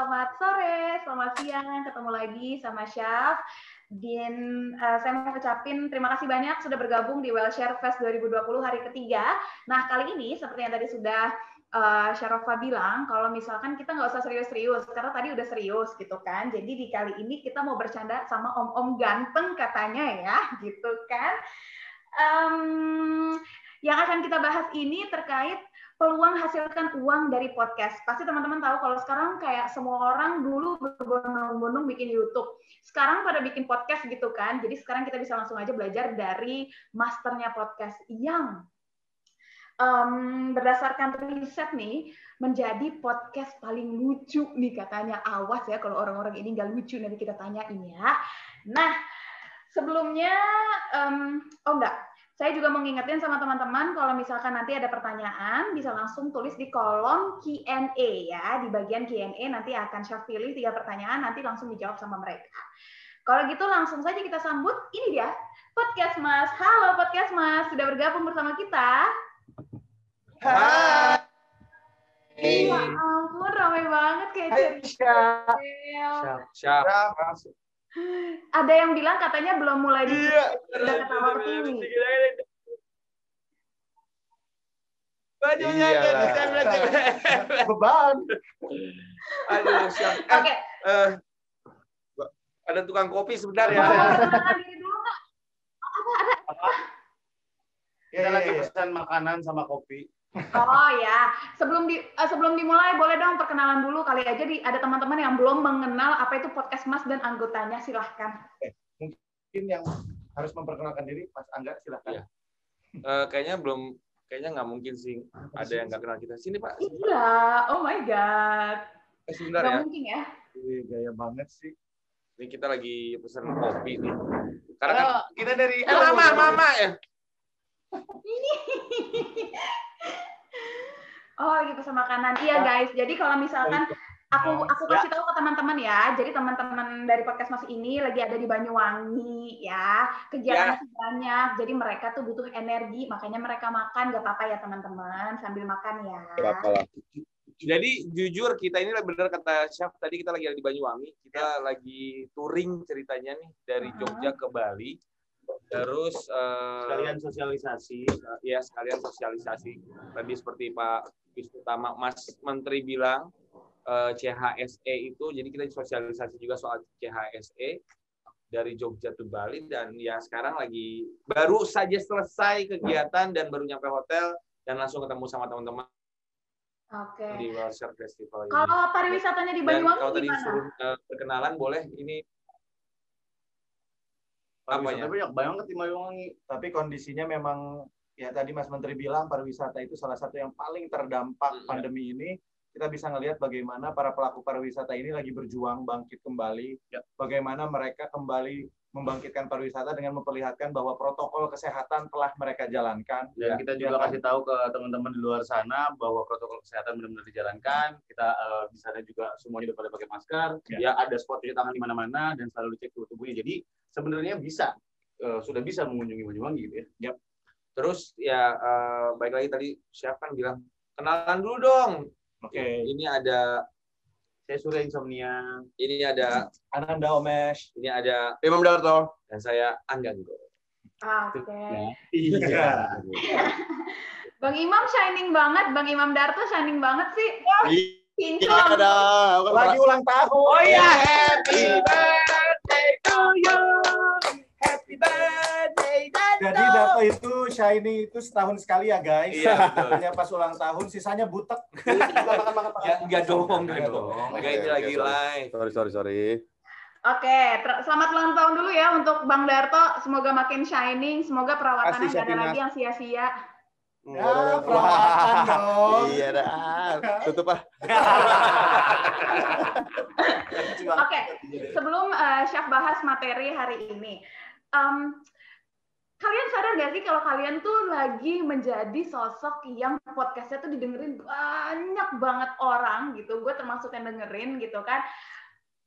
selamat sore, selamat siang, ketemu lagi sama Syaf. Dan uh, saya mau ucapin terima kasih banyak sudah bergabung di Wellshare Fest 2020 hari ketiga. Nah, kali ini seperti yang tadi sudah uh, Syarafa bilang, kalau misalkan kita nggak usah serius-serius, karena tadi udah serius gitu kan. Jadi di kali ini kita mau bercanda sama om-om ganteng katanya ya, gitu kan. Um, yang akan kita bahas ini terkait peluang hasilkan uang dari podcast. Pasti teman-teman tahu kalau sekarang kayak semua orang dulu berbondong-bondong bikin YouTube. Sekarang pada bikin podcast gitu kan. Jadi sekarang kita bisa langsung aja belajar dari masternya podcast yang um, berdasarkan riset nih menjadi podcast paling lucu nih katanya. Awas ya kalau orang-orang ini nggak lucu nanti kita tanyain ya. Nah sebelumnya um, oh enggak saya juga mau ngingetin sama teman-teman kalau misalkan nanti ada pertanyaan bisa langsung tulis di kolom Q&A ya. Di bagian Q&A nanti akan saya pilih tiga pertanyaan nanti langsung dijawab sama mereka. Kalau gitu langsung saja kita sambut ini dia podcast Mas. Halo podcast Mas, sudah bergabung bersama kita. Hai. Ya ampun, ramai banget kayak Siap. Siap. Siap. Ada yang bilang katanya belum mulai di Iya. udah ketawa ketiwi. Bajunya Iya nggak lah. bisa bilang. Beban. Aduh, siap. Eh, Oke, eh, ada tukang kopi sebentar ya. Kita lagi pesan makanan sama kopi. Oh ya, sebelum di eh, sebelum dimulai boleh dong perkenalan dulu kali aja di ada teman-teman yang belum mengenal apa itu podcast Mas dan anggotanya silahkan. Mungkin yang harus memperkenalkan diri, Mas Angga, silakan. Iya. Eh, kayaknya belum, kayaknya nggak mungkin sih ada yang nggak kenal kita. Sini Pak, Iya, oh my god, Eh, sebentar nggak ya. mungkin ya. Wih, gaya banget sih. Ini kita lagi pesan kopi nih. Karena kan, kita dari eh mama, mama ya. Oh lagi pesan makanan. Iya guys, jadi kalau misalkan aku aku kasih tahu ke teman-teman ya. Jadi teman-teman dari podcast Mas ini lagi ada di Banyuwangi ya. Kegiatannya tuh banyak. Jadi mereka tuh butuh energi, makanya mereka makan. Gak apa-apa ya teman-teman, sambil makan ya. Jadi jujur kita ini benar kata Syaf tadi kita lagi ada di Banyuwangi, kita lagi touring ceritanya nih dari. Jogja ke Bali. Terus eh, sekalian sosialisasi. ya sekalian sosialisasi. Tadi seperti Pak Wisnu Tama Mas Menteri bilang eh, CHSE itu jadi kita sosialisasi juga soal CHSE dari Jogja ke Bali dan ya sekarang lagi baru saja selesai kegiatan dan baru nyampe hotel dan langsung ketemu sama teman-teman Oke. di World Festival ini. Kalau pariwisatanya di Banyuwangi kalau tadi gimana? suruh eh, perkenalan boleh ini Pariwisata banyak banget di Banyuwangi. Tapi kondisinya memang ya tadi Mas Menteri bilang pariwisata itu salah satu yang paling terdampak Iya. pandemi ini. Kita bisa ngelihat bagaimana para pelaku pariwisata ini lagi berjuang bangkit kembali. Ya. Bagaimana mereka kembali membangkitkan pariwisata dengan memperlihatkan bahwa protokol kesehatan telah mereka jalankan. dan Ya, kita ya juga kan? kasih tahu ke teman-teman di luar sana bahwa protokol kesehatan benar-benar dijalankan kita eh, di sana juga semuanya udah pada pakai masker Ya. ya, ada spot cuci tangan di mana-mana dan selalu dicek suhu tubuhnya jadi sebenarnya bisa eh, sudah bisa mengunjungi Banyuwangi gitu ya terus ya eh, baik lagi tadi siapa kan bilang kenalan dulu dong. Oke. Ini ada saya Surya Insomnia ini ada Ananda Omesh. ini ada Imam Darto dan saya Angganggo. Oke. Iya. Bang Imam shining banget, Bang Imam Darto shining banget sih. Pintu. Lagi ulang tahun. Oh iya, happy birthday Darto itu shiny itu setahun sekali ya guys. Iya, betul. Hanya pas ulang tahun, sisanya butek. Ya, enggak dong, enggak Enggak dong. dong. Enggak ini Oke, lagi live. sorry sorry sorry Oke, selamat ulang tahun dulu ya untuk Bang Darto. Semoga makin shining, semoga perawatannya nggak ada lagi yang sia-sia. Ya, perawatan dong. iya dah tutup ah Oke, sebelum uh, Syaf bahas materi hari ini, em, kalian sadar gak sih kalau kalian tuh lagi menjadi sosok yang podcastnya tuh didengerin banyak banget orang gitu. Gue termasuk yang dengerin gitu kan.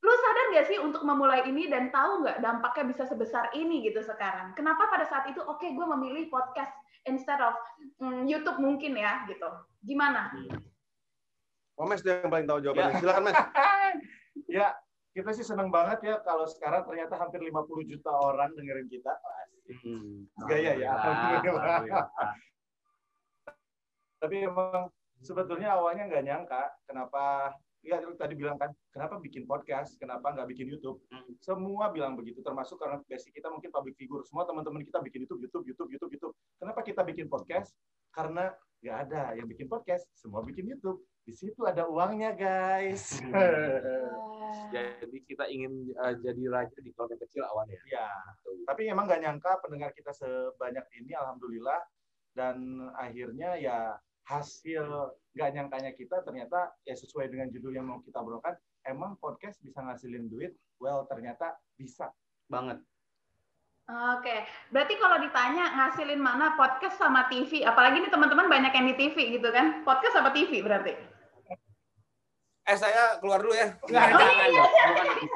lu sadar nggak sih untuk memulai ini dan tahu nggak dampaknya bisa sebesar ini gitu sekarang? Kenapa pada saat itu oke gue memilih podcast instead of mm, YouTube mungkin ya gitu? Gimana? Oh, Mas dia yang paling tahu jawabannya. Ya. Silakan, Mas. ya, kita sih senang banget ya kalau sekarang ternyata hampir 50 juta orang dengerin kita. Hmm. Gaya ya. Alhamdulillah. Alhamdulillah. Tapi emang sebetulnya awalnya nggak nyangka kenapa ya tadi bilang kan kenapa bikin podcast kenapa nggak bikin YouTube Hmm. semua bilang begitu termasuk karena basic kita mungkin public figure semua teman-teman kita bikin YouTube YouTube YouTube YouTube YouTube kenapa kita bikin podcast karena nggak ada yang bikin podcast semua bikin YouTube di situ ada uangnya guys Jadi kita ingin eh, jadi raja di kota kecil awalnya. ya tapi emang nggak nyangka pendengar kita sebanyak ini alhamdulillah dan akhirnya ya hasil nggak nyangkanya kita ternyata ya sesuai dengan judul yang mau kita obrolkan emang podcast bisa ngasilin duit well ternyata bisa Banget. Oke, berarti kalau ditanya ngasilin mana podcast sama TV, apalagi nih teman-teman banyak yang di TV gitu kan? Podcast apa TV berarti? Eh saya keluar dulu ya. Nggak, Oh, jangan iya, itu.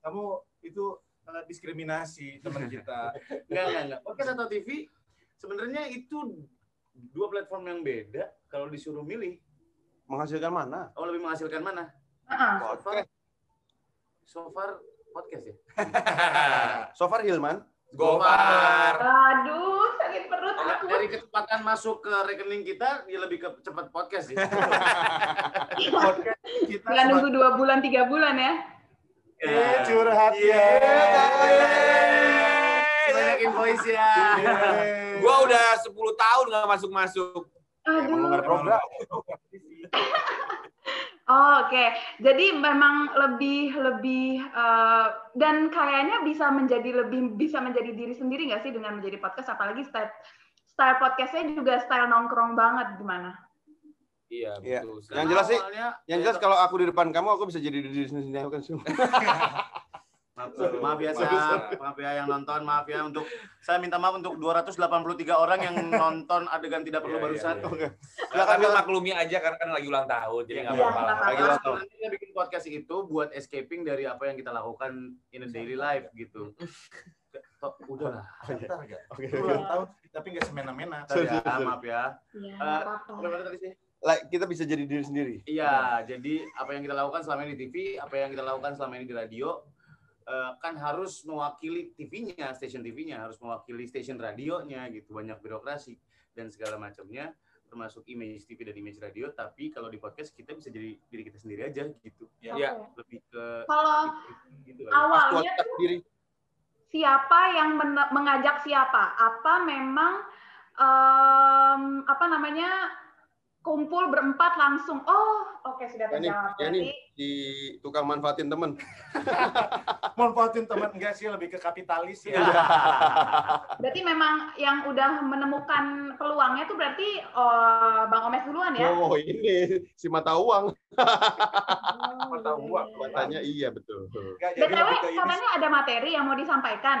kamu itu eh, diskriminasi teman kita Enggak, enggak, enggak. Podcast atau TV sebenarnya itu dua platform yang beda kalau disuruh milih. Menghasilkan mana? Oh, lebih menghasilkan mana? Heeh. So far, so far podcast ya. So far Hilman. Gopar. Aduh, sakit perut Kalau aku. Dari kecepatan masuk ke rekening kita, ya lebih ke cepat podcast sih. podcast kita nunggu dua bulan, tiga bulan ya? Eh, curhat Iya. ya Banyak invoice ya. Gua udah 10 tahun nggak masuk-masuk. Aduh. Oh, Oke, jadi memang lebih lebih eh, dan kayaknya bisa menjadi lebih bisa menjadi diri sendiri nggak sih dengan menjadi podcast, apalagi style style podcastnya juga style nongkrong banget gimana? Iya, Iya. betul. Yang jelas sih, Awalnya- Yang jelas kalau aku di depan kamu, aku bisa jadi diri sendiri aku kan semua. Maaf, maaf ya, maaf ya yang nonton, maaf ya untuk saya minta maaf untuk 283 orang yang nonton adegan tidak perlu Iya, barusan. iya, Oke. Silakan kan maklumi aja karena kan lagi ulang tahun, jadi nggak Iya, apa-apa. Lagi ulang tahun. Sebenarnya bikin podcast itu buat escaping dari apa yang kita lakukan in a daily life gitu. Oh, udah lah. Oke. Ulang tahun tapi nggak semena-mena Bentar ya, maaf ya. Iya, Eh, apa-apa. Bagaimana tadi sih? Like, kita bisa jadi diri sendiri. Iya, jadi apa yang kita lakukan selama ini di TV, apa yang kita lakukan selama ini di radio, eh, kan harus mewakili TV-nya, stasiun TV-nya, harus mewakili stasiun radionya gitu, banyak birokrasi dan segala macamnya, termasuk image TV dan image radio. Tapi kalau di podcast kita bisa jadi diri kita sendiri aja gitu, Iya. Oke. lebih ke Kalau gitu awalnya diri. Siapa yang men- mengajak siapa? Apa memang em, apa namanya kumpul berempat langsung? Oh, oke sudah Ya nih, terjawab. ya Berarti di tukang manfaatin temen. manfaatin teman enggak sih lebih ke kapitalis ya Berarti memang yang udah menemukan peluangnya itu berarti oh, Bang Omes duluan ya? Oh ini si mata uang. Mata uang, Katanya iya betul. Nggak, jadi BTW, lebih ke ini katanya ada materi yang mau disampaikan.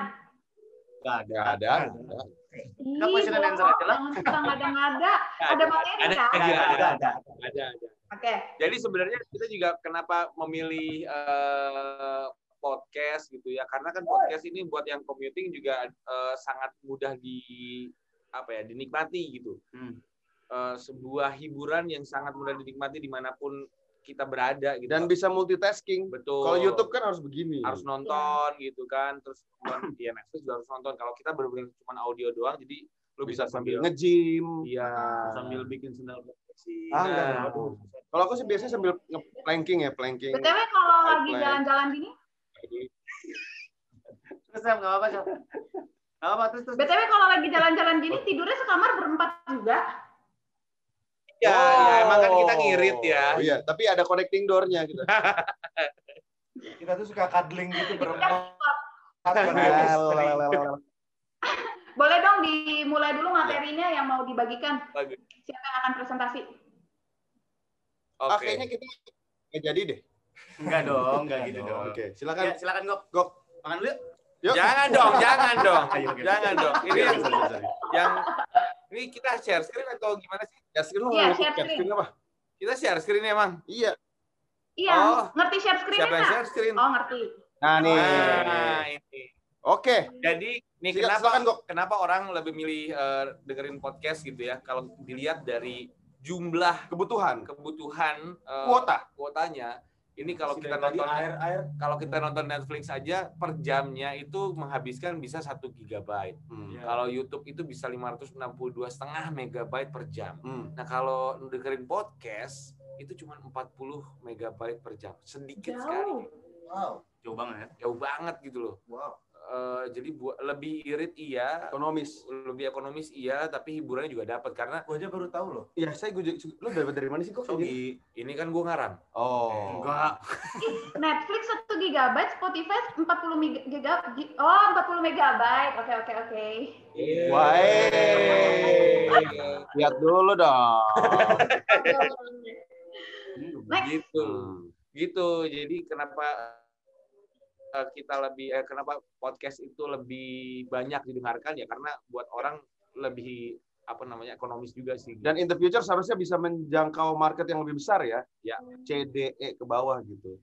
Nggak ada. Nggak ada. nggak ada. Question and answer bohong, aja lah. ngada-ngada. Ada materi ada, kan? ada, Ada, ada, ada. ada, ada. Oke. Jadi sebenarnya kita juga kenapa memilih eh, podcast gitu ya? Karena kan podcast ini buat yang commuting juga eh, sangat mudah di apa ya dinikmati gitu. Hmm. Eh, sebuah hiburan yang sangat mudah dinikmati di mana pun kita berada gitu. Dan bisa multitasking. betul. Kalau YouTube kan harus begini. harus nonton gitu kan, terus kemudian di Netflix juga harus nonton. Kalau kita benar-benar cuma audio doang, jadi lu bisa, sambil nge-gym. Iya. Sambil bikin sendal proteksi. Ah, enggak, Nah. aduh. Kalau aku sih biasanya sambil nge-planking ya, planking. BTW kalau lagi jalan-jalan gini, Terus Sam, nggak apa-apa, Sam. Nggak apa-apa, terus, terus. BTW kalau lagi jalan-jalan gini tidurnya sekamar berempat juga. Ya, Oh. ya, emang kan kita ngirit ya. Oh iya, tapi ada connecting door-nya gitu. kita tuh suka cuddling gitu berempat Boleh dong dimulai dulu materinya yang mau dibagikan. Bagus. Siapa yang akan presentasi? Oke. Ah, kayaknya kita nggak jadi deh. Enggak dong, enggak gitu dong. Oke, Ya, silakan. silakan Gok. Gok. Makan dulu yuk. Yuk. Jangan dong, jangan dong. Jangan dong. Ini yang, yang ini kita share screen atau gimana sih? Ya screen lo Iya, nggak share share screen. screen apa? Kita share screen emang. Iya. Iya, Oh, ngerti share screen Siapa yang share screen? Oh, ngerti. Nah nih. Nah, ini. Oke. Jadi nih Silakan, kenapa silakan, Gok. kenapa orang lebih milih eh, dengerin podcast gitu ya? Kalau dilihat dari jumlah Kebutuhan. kebutuhan eh, Kuota. kuotanya, ini kalau kita nonton air air kalau kita nonton Netflix aja per jamnya itu menghabiskan bisa satu gigabyte. Hmm. Ya. Kalau YouTube itu bisa 562 setengah megabyte per jam. Hmm. Nah kalau dengerin podcast itu cuma 40 megabyte per jam, sedikit Jauh. sekali, wow Jauh banget. jauh banget gitu loh. wow Eh, jadi buat lebih irit iya, Ekonomis. lebih ekonomis iya, tapi hiburannya juga dapat karena gua aja baru tahu loh Iya, saya gue lu dapat dari mana sih kok? Sogi. ini kan gue ngarang. Oh. Enggak. Netflix 1 gigabyte, Spotify 40 mega, giga, gi- oh 40 megabyte. Oke oke oke. Wah, eh. Lihat dulu dong. Next. Gitu, gitu. Jadi kenapa kita lebih, eh, kenapa podcast itu lebih banyak didengarkan ya karena buat orang lebih apa namanya ekonomis juga sih. Dan in the future seharusnya bisa menjangkau market yang lebih besar ya. Ya. CDE ke bawah gitu.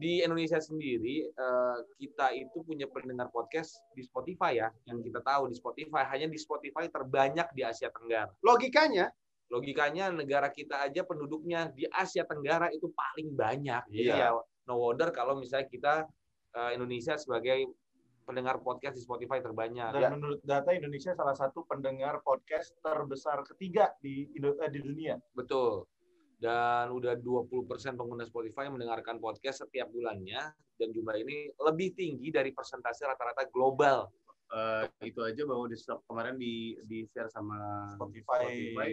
di Indonesia sendiri eh, kita itu punya pendengar podcast di Spotify ya yang kita tahu di Spotify hanya di Spotify terbanyak di Asia Tenggara Logikanya, logikanya negara kita aja penduduknya di Asia Tenggara itu paling banyak jadi Iya. ya no wonder kalau misalnya kita eh, Indonesia sebagai pendengar podcast di Spotify terbanyak. Dan Ya. menurut data Indonesia salah satu pendengar podcast terbesar ketiga di eh, di dunia. Betul. Dan udah 20% pengguna Spotify mendengarkan podcast setiap bulannya dan jumlah ini lebih tinggi dari persentase rata-rata global. Eh, itu aja bahwa di kemarin di di share sama Spotify, Spotify.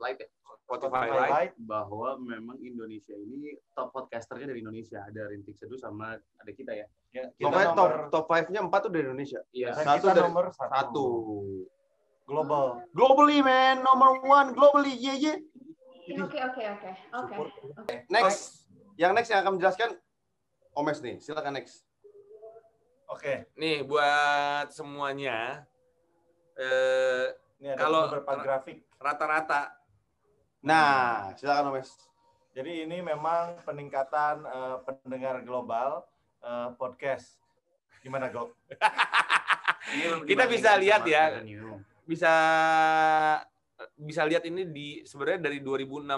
Light ya Spotify Spotify Lite. Bahwa memang Indonesia ini top podcasternya dari Indonesia ada Rintik Seduh sama ada kita ya Ya, kita pokoknya top nomor, top 5-nya 4 tuh dari Indonesia. Iya. satu kita dari- nomor satu. Satu. global. Globally man, number one globally. Ye ye. Oke oke oke oke. Next. Yang next yang akan menjelaskan Omes nih. Silakan next. Oke, Nih buat semuanya eh, ini ada Kalau- beberapa grafik. rata-rata Nah, silakan Omes. Jadi ini memang peningkatan eh, pendengar global eh, podcast. Gimana, Gok? Kita bisa lihat ya. Bisa bisa lihat ini di sebenarnya dari 2016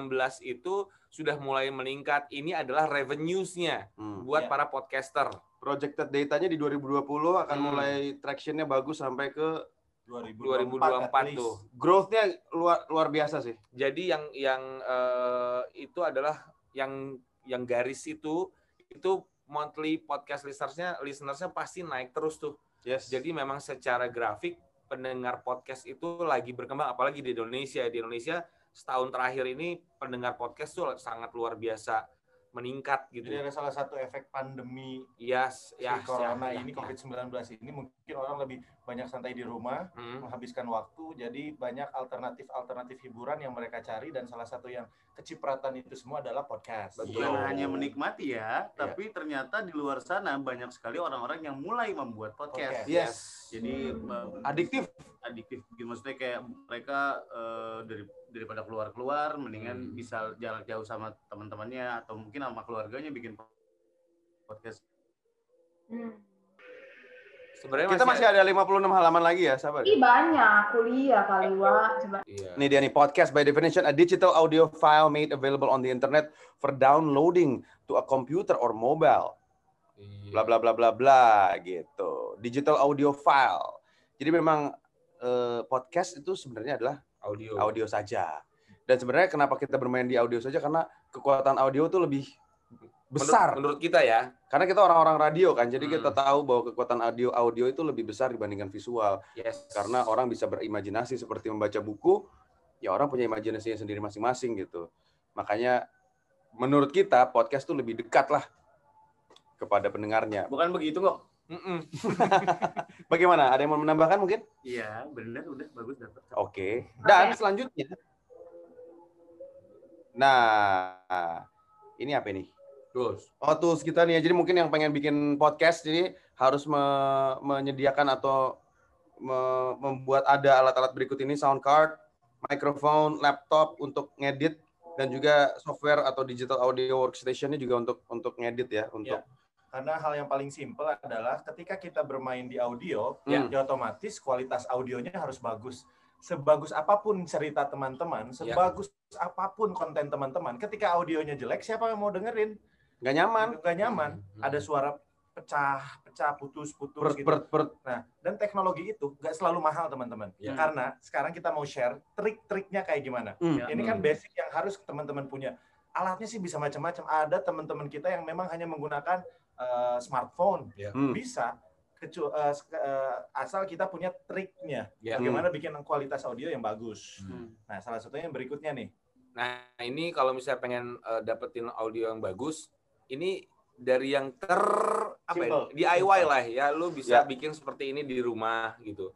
itu sudah mulai meningkat. Ini adalah revenues-nya Hmm. buat Ya. para podcaster. Projected datanya di 2020 akan Hmm. mulai traction-nya bagus sampai ke 2024, 2024 at least. tuh. growth-nya luar luar biasa sih. Jadi yang yang eh, itu adalah yang yang garis itu itu monthly podcast listeners-nya listeners-nya pasti naik terus tuh. Yes. Jadi memang secara grafik pendengar podcast itu lagi berkembang apalagi di Indonesia. Di Indonesia setahun terakhir ini pendengar podcast tuh sangat luar biasa meningkat gitu. Jadi ada salah satu efek pandemi Yes, si ya, corona ya, ini ya. COVID-19 ini mungkin orang lebih banyak santai di rumah, Hmm. menghabiskan waktu, jadi banyak alternatif-alternatif hiburan yang mereka cari dan salah satu yang kecipratan itu semua adalah podcast. Bukan hanya menikmati ya, tapi ternyata di luar sana banyak sekali orang-orang yang mulai membuat podcast. Podcast. Yes. Jadi eh, Adiktif. adiktif gitu maksudnya kayak mereka eh, dari daripada keluar-keluar mendingan Hmm. bisa jarak jauh sama teman-temannya atau mungkin sama keluarganya bikin podcast. Hmm. Sebenarnya Kita masih ada 56 halaman lagi ya, sabar. Ih banyak kuliah kali Wak. Coba. Iya. Ini dia nih podcast by definition a digital audio file made available on the internet for downloading to a computer or mobile. Iya. Bla bla bla bla bla gitu. Digital audio file. Jadi memang eh, podcast itu sebenarnya adalah audio. audio saja. Dan sebenarnya kenapa kita bermain di audio saja karena kekuatan audio itu lebih besar. Menurut, menurut kita ya. Karena kita orang-orang radio kan, jadi kita Hmm. tahu bahwa kekuatan audio audio itu lebih besar dibandingkan visual. Yes. Karena orang bisa berimajinasi seperti membaca buku, ya orang punya imajinasinya sendiri masing-masing gitu. Makanya menurut kita podcast tuh lebih dekat lah kepada pendengarnya. Bukan begitu kok. Mm-mm. Bagaimana? Ada yang mau menambahkan mungkin? Iya, benar udah bagus dapat. Oke. Dan selanjutnya, nah ini apa ini? Terus. Oh tools kita nih. Jadi mungkin yang pengen bikin podcast jadi harus me- menyediakan atau me- membuat ada alat-alat berikut ini sound card, microphone, laptop untuk ngedit dan juga software atau digital audio workstation-nya juga untuk untuk ngedit ya, untuk Karena hal yang paling simpel adalah ketika kita bermain di audio, Ya. ya otomatis kualitas audionya harus bagus. Sebagus apa pun cerita teman-teman, sebagus apa pun konten teman-teman, ketika audionya jelek, siapa yang mau dengerin? nggak nyaman. Nggak nyaman. Hmm. Ada suara pecah, pecah, putus-putus Pert, gitu. Nah, dan teknologi itu nggak selalu mahal teman-teman. Ya. Karena sekarang kita mau share trik-triknya kayak gimana. Hmm. Ya. Ini kan Hmm. basic yang harus teman-teman punya. Alatnya sih bisa macam-macam. Ada teman-teman kita yang memang hanya menggunakan eh, smartphone. Hmm. Bisa. Kecu- eh, asal kita punya triknya. Ya. Bagaimana bikin kualitas audio yang bagus. Hmm. Nah, salah satunya yang berikutnya nih. Nah, ini kalau misalnya pengen eh, dapetin audio yang bagus, ini dari yang ter apa ya. DIY Simple. lah ya, lu bisa Ya. bikin seperti ini di rumah gitu.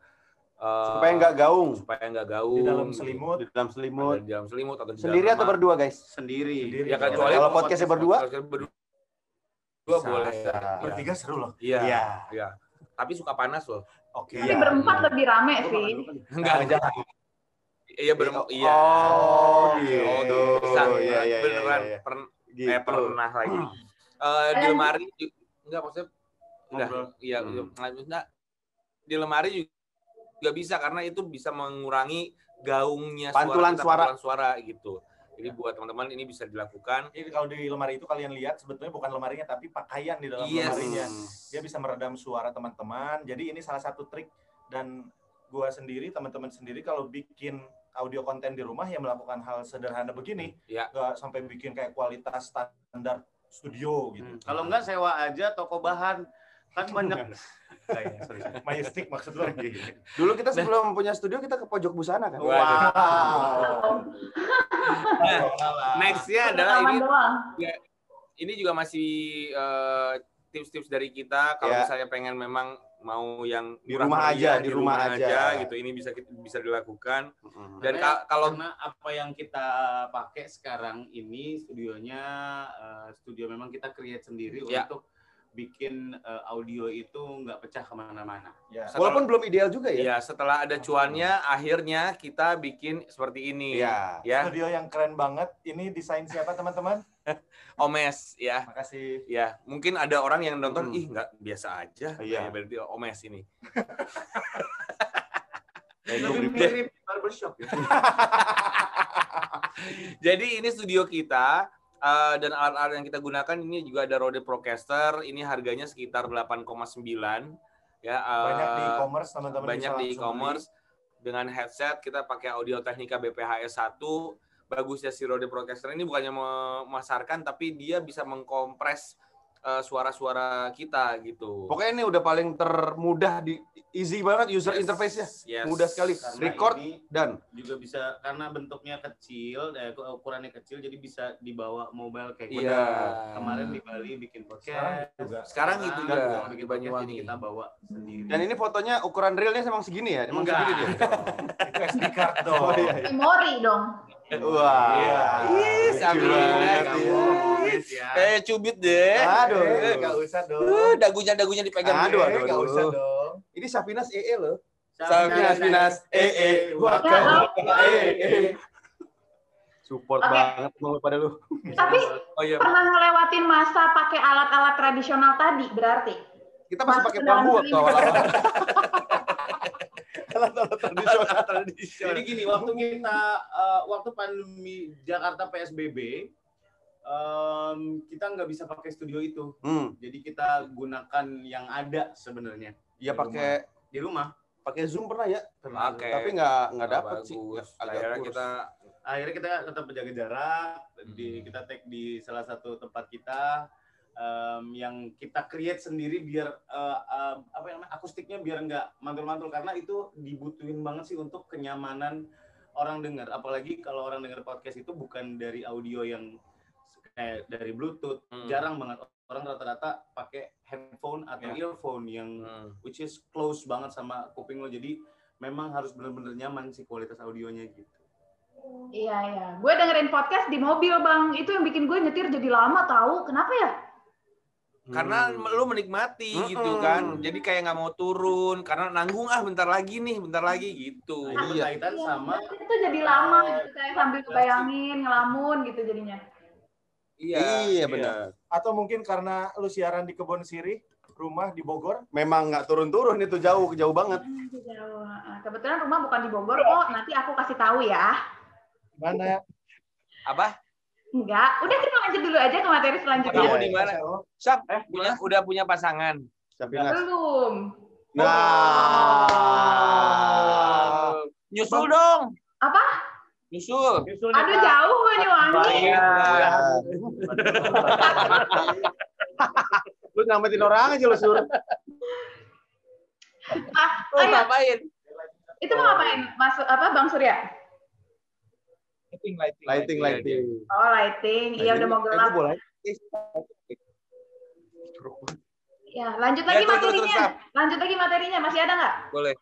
Eh, Supaya nggak gaung supaya nggak gaung Di dalam gitu. selimut. di dalam selimut. di dalam selimut atau di Sendiri dalam atau berdua, guys? Sendiri. Sendiri. Ya kecuali Kalau podcastnya berdua? Kalau berdua berdua Bisa. boleh. Ya. Bertiga seru loh. Iya. Iya. Iya. Tapi suka panas loh. Oke. Tapi Iya. berempat lebih rame Gua sih. kan. Enggak, enggak. Iya ber iya. Oh, Oh, gitu. Bisa. Iya, iya, Beneran iya, iya. pern- Gitu. eh, pernah lagi. Eh, di lemari enggak maksudnya enggak Ngobrol. iya Hmm. iya, lanjut, enggak. di lemari juga, juga bisa karena itu bisa mengurangi gaungnya Pantulan kita, suara. pantulan suara gitu jadi buat teman-teman ini bisa dilakukan Jadi kalau di lemari itu kalian lihat sebetulnya bukan lemarinya tapi pakaian di dalam Yes. lemarinya. Dia bisa meredam suara teman-teman. Jadi ini salah satu trik dan gua sendiri, teman-teman sendiri kalau bikin audio konten di rumah ya melakukan hal sederhana begini. Ya. Nggak sampai bikin kayak kualitas standar studio gitu. Hmm. Kalau enggak sewa aja toko bahan. Kan banyak. Kayaknya, sorry, sorry. Majestic maksud lu. Dulu kita sebelum punya studio kita ke pojok busana kan. Wow. nah nextnya adalah ini doang. ini juga masih eh, tips-tips dari kita kalau Ya. misalnya pengen memang mau yang Di rumah aja, di rumah aja. gitu ini bisa bisa dilakukan Hmm. dan ka- kalau karena apa yang kita pakai sekarang ini studionya eh, studio memang kita create sendiri Ya. untuk bikin eh, audio itu nggak pecah ke mana-mana. Ya. Walaupun belum ideal juga ya. ya setelah ada cuannya akhirnya kita bikin seperti ini Iya. ya Studio yang keren banget. Ini desain siapa teman-teman? Omes ya Makasih. ya mungkin ada orang yang nonton Hmm. ih nggak biasa aja Iya. Ya, berarti Omes ini Lebih mirip barbershop ya. Jadi ini studio kita eh, dan alat-alat yang kita gunakan ini juga ada Rode Procaster. Ini harganya sekitar 8,9 ya. eh, Banyak di e-commerce teman-teman. banyak di e-commerce dengan headset kita pakai Audio Technica BPHS 1. Bagusnya si Rode Procaster ini bukannya memasarkan tapi dia bisa mengkompres eh, suara-suara kita gitu. Pokoknya ini udah paling termudah di easy banget user Yes, interface-nya. yes. Mudah sekali. Karena Record dan juga bisa karena bentuknya kecil, eh, ukurannya kecil jadi bisa dibawa mobile kayak Iya. kita kemarin di Bali bikin Sekarang podcast. juga. Sekarang gitu juga, bikin podcast jadi kita bawa sendiri. dan ini fotonya ukuran realnya emang segini ya? Emang Enggak. segini dia. Itu SD card dong. Oh, iya. Memori dong. Wah. Iya. Ih, ya. Miss, ya. Eh cubit deh. Aduh. Eh, nggak usah dong. Eh, dagunya dagunya dipegang. Aduh, Eh, aduh, nggak aduh. usah dong. Ini Sapinas EE loh. Sapinas, Sapinas, eh, eh, Waka, Ya, waka, eh, eh. Support Oke. banget mau pada lu. Tapi Oh iya. pernah ngelewatin masa pakai alat-alat tradisional tadi berarti. Kita masih pakai bambu waktu telinga. awal-awal. Alat-alat tradisional. Jadi gini, waktu kita eh, waktu pandemi Jakarta PSBB, em, kita nggak bisa pakai studio itu. Hmm, Jadi kita gunakan yang ada sebenarnya ya Di pakai di rumah. pakai Zoom pernah ya? Pakai. Tapi nggak nggak dapet sih. Agak Akhirnya kurus. kita Akhirnya kita tetap menjaga jarak. Di Hmm. kita take di salah satu tempat kita em, yang kita create sendiri biar eh, em, apa yang namanya akustiknya biar nggak mantul-mantul karena itu dibutuhin banget sih untuk kenyamanan orang dengar. Apalagi kalau orang dengar podcast itu bukan dari audio yang kayak dari Bluetooth. Hmm. Jarang banget orang rata-rata pakai headphone atau Ya. earphone yang Hmm. which is close banget sama kuping lo. Jadi memang harus benar-benar nyaman sih kualitas audionya gitu. Iya iya. Gue dengerin podcast di mobil bang. Itu yang bikin gue nyetir jadi lama tahu. Kenapa ya? Karena Hmm. lu menikmati Mm-mm. gitu kan jadi kayak nggak mau turun karena nanggung ah bentar lagi nih bentar lagi gitu Nah, berkaitan Iya, sama itu jadi lama gitu kayak sambil kebayangin ngelamun gitu jadinya Iya benar. Atau mungkin karena lu siaran di kebun sirih, rumah di Bogor, Memang nggak turun-turun itu jauh jauh banget. Hmm, jauh. Heeh. kebetulan rumah bukan di Bogor kok nanti aku kasih tahu ya mana? apa enggak udah kita lanjut dulu aja ke materi selanjutnya Kamu di mana? Sap, Eh, punya, udah punya pasangan. Sapinas. belum Nah. Nyusul dong. Apa? Nyusul. aduh jauh Banyuwangi Iya. Lu nyamatin orang aja lu suruh. ah, Oh, oh iya, ngapain? itu mau ngapain masuk apa Bang Surya Lighting, lighting, Lighting lighting. oh lighting iya udah mau gelap boleh. ya lanjut Ya, lagi terus, terus, terus, materinya Sap. lanjut lagi materinya masih ada nggak Boleh.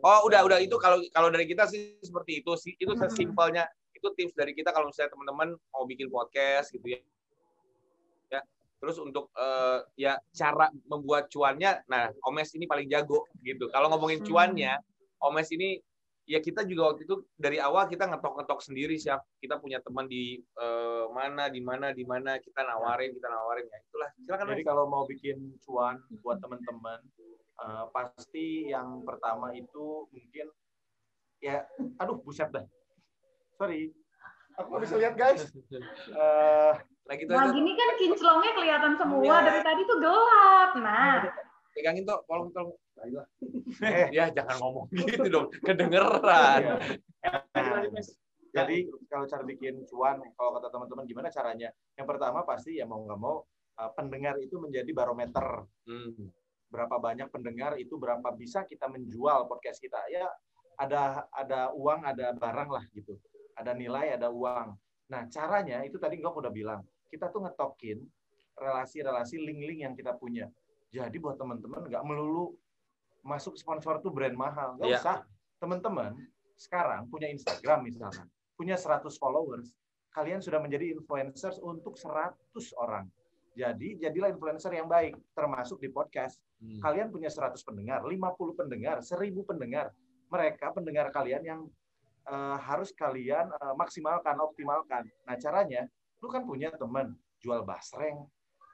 Oh, udah, udah itu kalau kalau dari kita sih seperti itu sih. Itu Hmm. sesimpelnya. Itu tips dari kita kalau misalnya teman-teman mau bikin podcast gitu ya. Ya. Terus untuk eh, ya cara membuat cuannya, nah Omes ini paling jago gitu. Kalau ngomongin Hmm. cuannya, Omes ini ya kita juga waktu itu dari awal kita ngetok-ngetok sendiri siap. Kita punya teman di eh, mana, di mana, di mana kita nawarin, kita nawarin ya. Itulah. Silakan. Jadi Mas. kalau mau bikin cuan buat teman-teman, eh, pasti yang pertama itu mungkin ya, aduh buset dah. Sorry, aku nggak bisa lihat guys. Eh, Lagi nah tuh, gini kan kinclongnya kelihatan semua Iya. dari tadi tuh gelap nah pegangin tuh, tolong tolong. eh, Ya jangan ngomong gitu dong, kedengeran. Jadi kalau cara bikin cuan, kalau kata teman-teman gimana caranya? Yang pertama pasti ya mau nggak mau eh, pendengar itu menjadi barometer. Hmm. Berapa banyak pendengar itu berapa bisa kita menjual podcast kita. Ya ada ada uang, ada barang lah gitu. Ada nilai, ada uang. Nah caranya itu tadi Ngok udah bilang. Kita tuh ngetokin relasi-relasi link-link yang kita punya. Jadi buat teman-teman nggak melulu masuk sponsor tuh brand mahal. Nggak Iya. usah. Teman-teman sekarang punya Instagram misalkan, punya 100 followers, kalian sudah menjadi influencers untuk 100 orang. Jadi jadilah influencer yang baik, termasuk di podcast. Hmm. Kalian punya 100 pendengar, 50 pendengar, 1000 pendengar. Mereka pendengar kalian yang eh, harus kalian eh, maksimalkan, optimalkan. Nah, caranya lu kan punya teman jual basreng.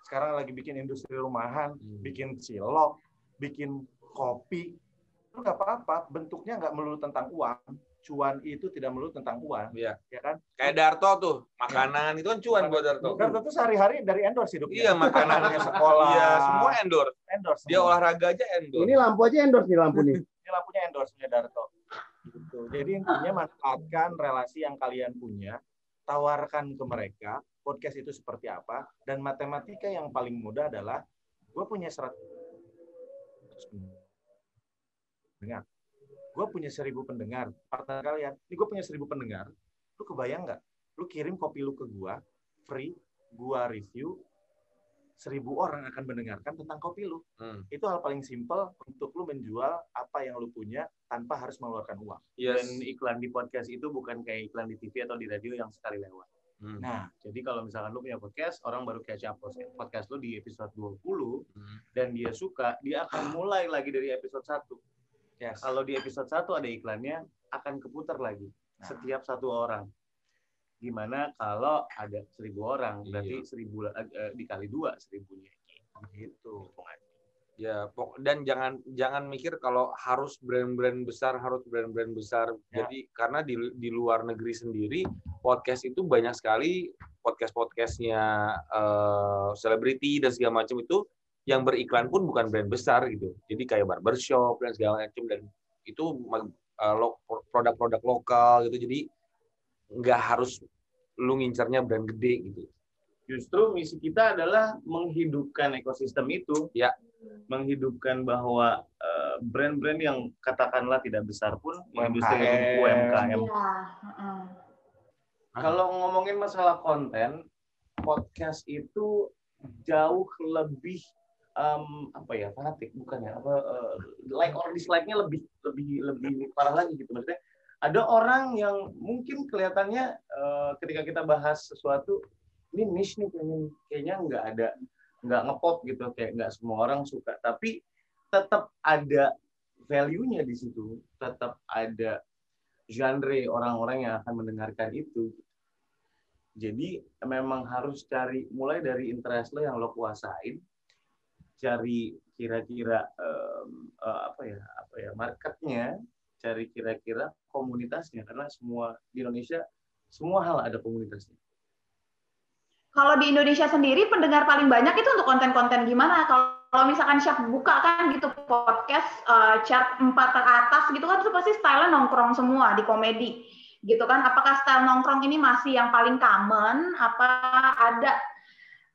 Sekarang lagi bikin industri rumahan, Hmm. bikin cilok, bikin kopi. Lu nggak apa-apa, bentuknya nggak melulu tentang uang. Cuan itu tidak melulu tentang uang, Iya. ya kan? Kayak Darto tuh, makanan itu kan cuan buat Darto. Kan tentu sehari-hari dari endorse hidupnya. Iya, makanannya sekolah, Iya, semua endorse. endorse. Dia semua. olahraga aja endorse. Ini lampu aja endorse nih lampu nih. Ini lampunya endorse punya Darto. Gitu. Jadi intinya manfaatkan relasi yang kalian punya, tawarkan ke mereka podcast itu seperti apa, dan matematika yang paling mudah adalah gue punya 100 pendengar, gue punya 1000 pendengar, partner kalian, ini gue punya 1000 pendengar, lu kebayang nggak? Lu kirim kopi lu ke gue, free, gue review, 1000 orang akan mendengarkan tentang kopi lu Hmm. itu hal paling simpel untuk lu menjual apa yang lu punya tanpa harus mengeluarkan uang. Yes. dan iklan di podcast itu bukan kayak iklan di TV atau di radio yang sekali lewat. Hmm. Nah, Jadi kalau misalkan lu punya podcast, orang baru catch up podcast lu di episode 20 Hmm. dan dia suka, dia akan mulai lagi dari episode 1. yes. Kalau di episode 1 ada iklannya, akan keputar lagi Nah. setiap satu orang. Gimana kalau ada seribu orang, berarti Iya. seribu eh, dikali dua seribunya. Gitu. Ya, dan jangan jangan mikir kalau harus brand-brand besar, harus brand-brand besar. Ya. Jadi karena di di luar negeri sendiri podcast itu banyak sekali podcast-podcastnya eh, selebriti dan segala macam itu yang beriklan pun bukan brand besar gitu. Jadi kayak barbershop dan segala macam dan itu produk-produk lokal gitu. Jadi nggak harus lu ngincernya brand gede gitu. Justru misi kita adalah menghidupkan ekosistem itu. Ya. Menghidupkan bahwa eh, brand-brand yang katakanlah tidak besar pun industri UMKM. Iya, heeh. Kalau ngomongin masalah konten, podcast itu jauh lebih em, apa ya fanatik bukan ya apa eh, like or dislike-nya lebih lebih lebih parah lagi gitu maksudnya ada orang yang mungkin kelihatannya eh, ketika kita bahas sesuatu ini niche nih kayaknya kayaknya nggak ada nggak ngepop gitu kayak nggak semua orang suka. Tapi tetap ada value-nya di situ tetap ada genre orang-orang yang akan mendengarkan itu. Jadi memang harus cari mulai dari interest lo yang lo kuasain cari kira-kira um, uh, apa ya apa ya marketnya cari kira-kira komunitasnya karena semua di Indonesia semua hal ada komunitasnya kalau di Indonesia sendiri pendengar paling banyak itu untuk konten-konten gimana? Kalau misalkan chef buka kan gitu podcast uh, chart 4 teratas gitu kan itu pasti style nongkrong semua di komedi gitu kan. Apakah style nongkrong ini masih yang paling common? Apa ada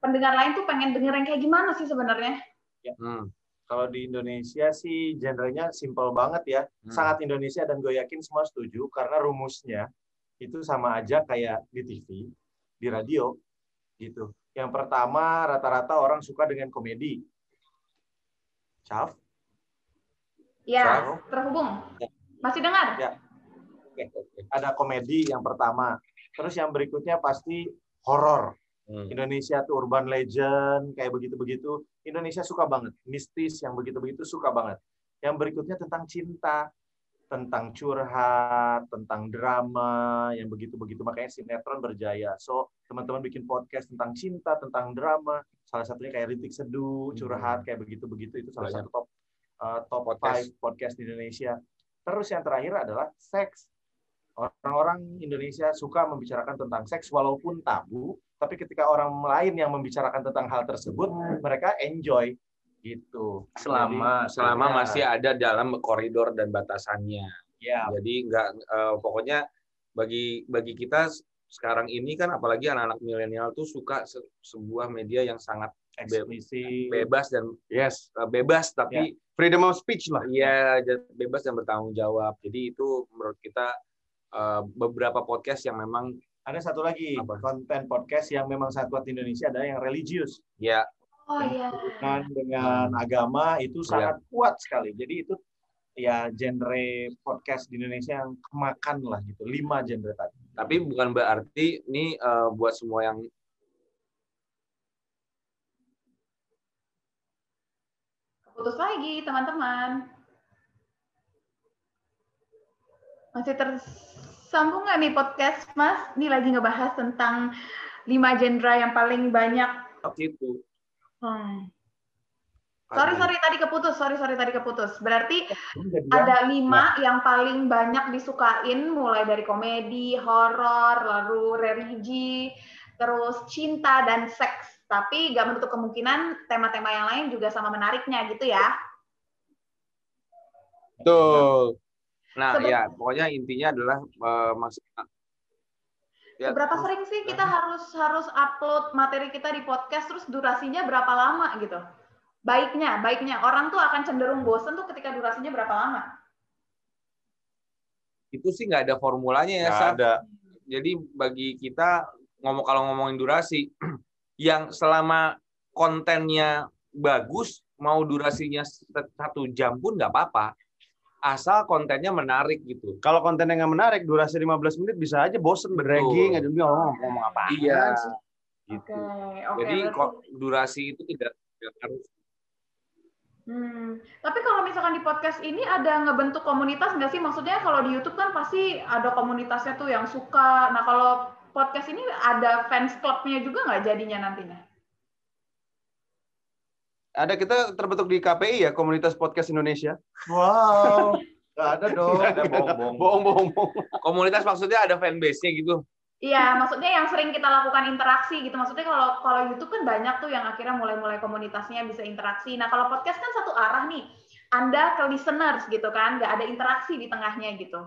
pendengar lain tuh pengen denger yang kayak gimana sih sebenarnya? Ya. Hmm. Kalau di Indonesia sih genrenya simple banget ya. Hmm. Sangat Indonesia dan gue yakin semua setuju karena rumusnya itu sama aja kayak di TV, di radio, gitu. Yang pertama rata-rata orang suka dengan komedi. Syaf? Ya, terhubung. Ya. Masih dengar? Ya. Oke, Ada komedi yang pertama. Terus yang berikutnya pasti horor. Hmm. Indonesia tuh urban legend kayak begitu-begitu. Indonesia suka banget. Mistis yang begitu-begitu suka banget. Yang berikutnya tentang cinta, tentang curhat, tentang drama, yang begitu-begitu. Makanya sinetron berjaya. So, teman-teman bikin podcast tentang cinta, tentang drama. Salah satunya kayak Rintik Seduh, hmm. curhat, kayak begitu-begitu. Itu salah satu top uh, top podcast. five podcast di Indonesia. Terus yang terakhir adalah seks. Orang-orang Indonesia suka membicarakan tentang seks walaupun tabu, tapi ketika orang lain yang membicarakan tentang hal tersebut, mereka enjoy gitu. Selama Jadi, selama ya. masih ada dalam koridor dan batasannya. Ya. Jadi nggak uh, pokoknya bagi bagi kita sekarang ini kan apalagi anak-anak milenial tuh suka se sebuah media yang sangat eksplisit, bebas dan yes, uh, bebas tapi ya. freedom of speech lah. Iya, bebas dan bertanggung jawab. Jadi itu menurut kita uh, beberapa podcast yang memang ada satu lagi apa? konten podcast yang memang sangat kuat di Indonesia ada yang religius. Ya, Oh iya. Dengan dengan agama itu iya. sangat ya. kuat sekali. Jadi itu ya genre podcast di Indonesia yang kemakan lah gitu. Lima genre tadi. Tapi bukan berarti ini uh, buat semua yang putus lagi teman-teman. Masih tersambung nggak nih podcast, Mas? Ini lagi ngebahas tentang lima genre yang paling banyak. Itu Hmm. Sorry, sorry tadi keputus. Sorry, sorry tadi keputus. Berarti ada lima yang paling banyak disukain, mulai dari komedi, horor, lalu religi, terus cinta dan seks. Tapi gak menutup kemungkinan tema-tema yang lain juga sama menariknya gitu ya. Betul. Nah, Seben ya pokoknya intinya adalah uh, maksudnya Ya. Seberapa sering sih kita harus harus upload materi kita di podcast terus durasinya berapa lama gitu? Baiknya, baiknya orang tuh akan cenderung bosen tuh ketika durasinya berapa lama? Itu sih nggak ada formulanya ya, Sa. ada. Jadi bagi kita ngomong kalau ngomongin durasi, yang selama kontennya bagus, mau durasinya satu jam pun nggak apa-apa asal kontennya menarik gitu. Kalau kontennya nggak menarik, durasi 15 menit bisa aja bosen berdragging, aja dia ngomong ngomong apa Iya. Gitu. Okay, okay, Jadi kok durasi itu tidak, tidak harus. Hmm. Tapi kalau misalkan di podcast ini ada ngebentuk komunitas nggak sih? Maksudnya kalau di YouTube kan pasti ada komunitasnya tuh yang suka. Nah kalau podcast ini ada fans clubnya juga nggak jadinya nantinya? Ada kita terbentuk di KPI ya, Komunitas Podcast Indonesia. Wow. Gak ada dong. Gak ada bohong, bohong. Bohong, bohong, Komunitas maksudnya ada fanbase-nya gitu. Iya, maksudnya yang sering kita lakukan interaksi gitu. Maksudnya kalau kalau YouTube kan banyak tuh yang akhirnya mulai-mulai komunitasnya bisa interaksi. Nah, kalau podcast kan satu arah nih. Anda ke listeners gitu kan, nggak ada interaksi di tengahnya gitu.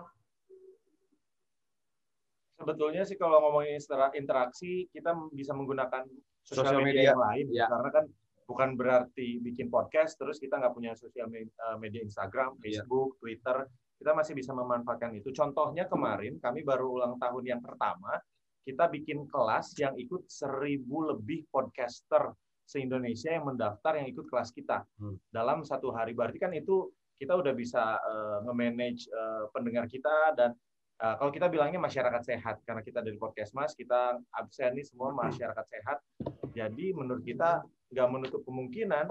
Sebetulnya sih kalau ngomongin interaksi, kita bisa menggunakan sosial media, media yang lain. Ya. Karena kan bukan berarti bikin podcast terus kita nggak punya sosial eh, media Instagram, iya. Facebook, Twitter, kita masih bisa memanfaatkan itu. Contohnya kemarin kami baru ulang tahun yang pertama, kita bikin kelas yang ikut seribu lebih podcaster se-Indonesia yang mendaftar yang ikut kelas kita hmm. dalam satu hari. Berarti kan itu kita udah bisa uh, nge-manage uh, pendengar kita dan Uh, kalau kita bilangnya masyarakat sehat karena kita dari podcast mas kita absen nih semua masyarakat sehat jadi menurut kita nggak menutup kemungkinan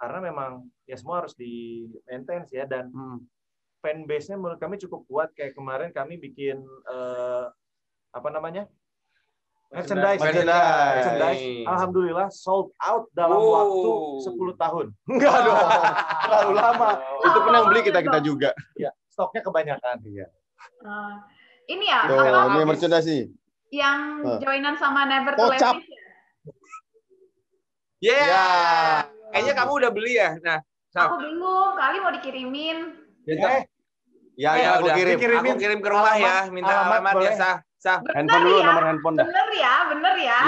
karena memang ya semua harus di maintain ya dan hmm. fanbase-nya menurut kami cukup kuat kayak kemarin kami bikin uh, apa namanya merchandise, merchandise. merchandise. Alhamdulillah sold out dalam oh. waktu 10 tahun. Enggak dong, terlalu lama. Itu pun yang beli kita kita juga. Ya, stoknya kebanyakan. Iya. Uh, ini ya, Tuh, apa? Ini merchandise nih. Yang uh. joinan sama Never to Let Me. Yeah. yeah. Kayaknya kamu udah beli ya. Nah, aku belum. Kali mau dikirimin. Ya, eh. Ya, ya, aku kirim. Dikirimin. Aku kirim ke rumah ya. Minta alamat, alamat ya, Sah. Sah. handphone dulu, ya? nomor handphone dah. Bener ya, bener ya.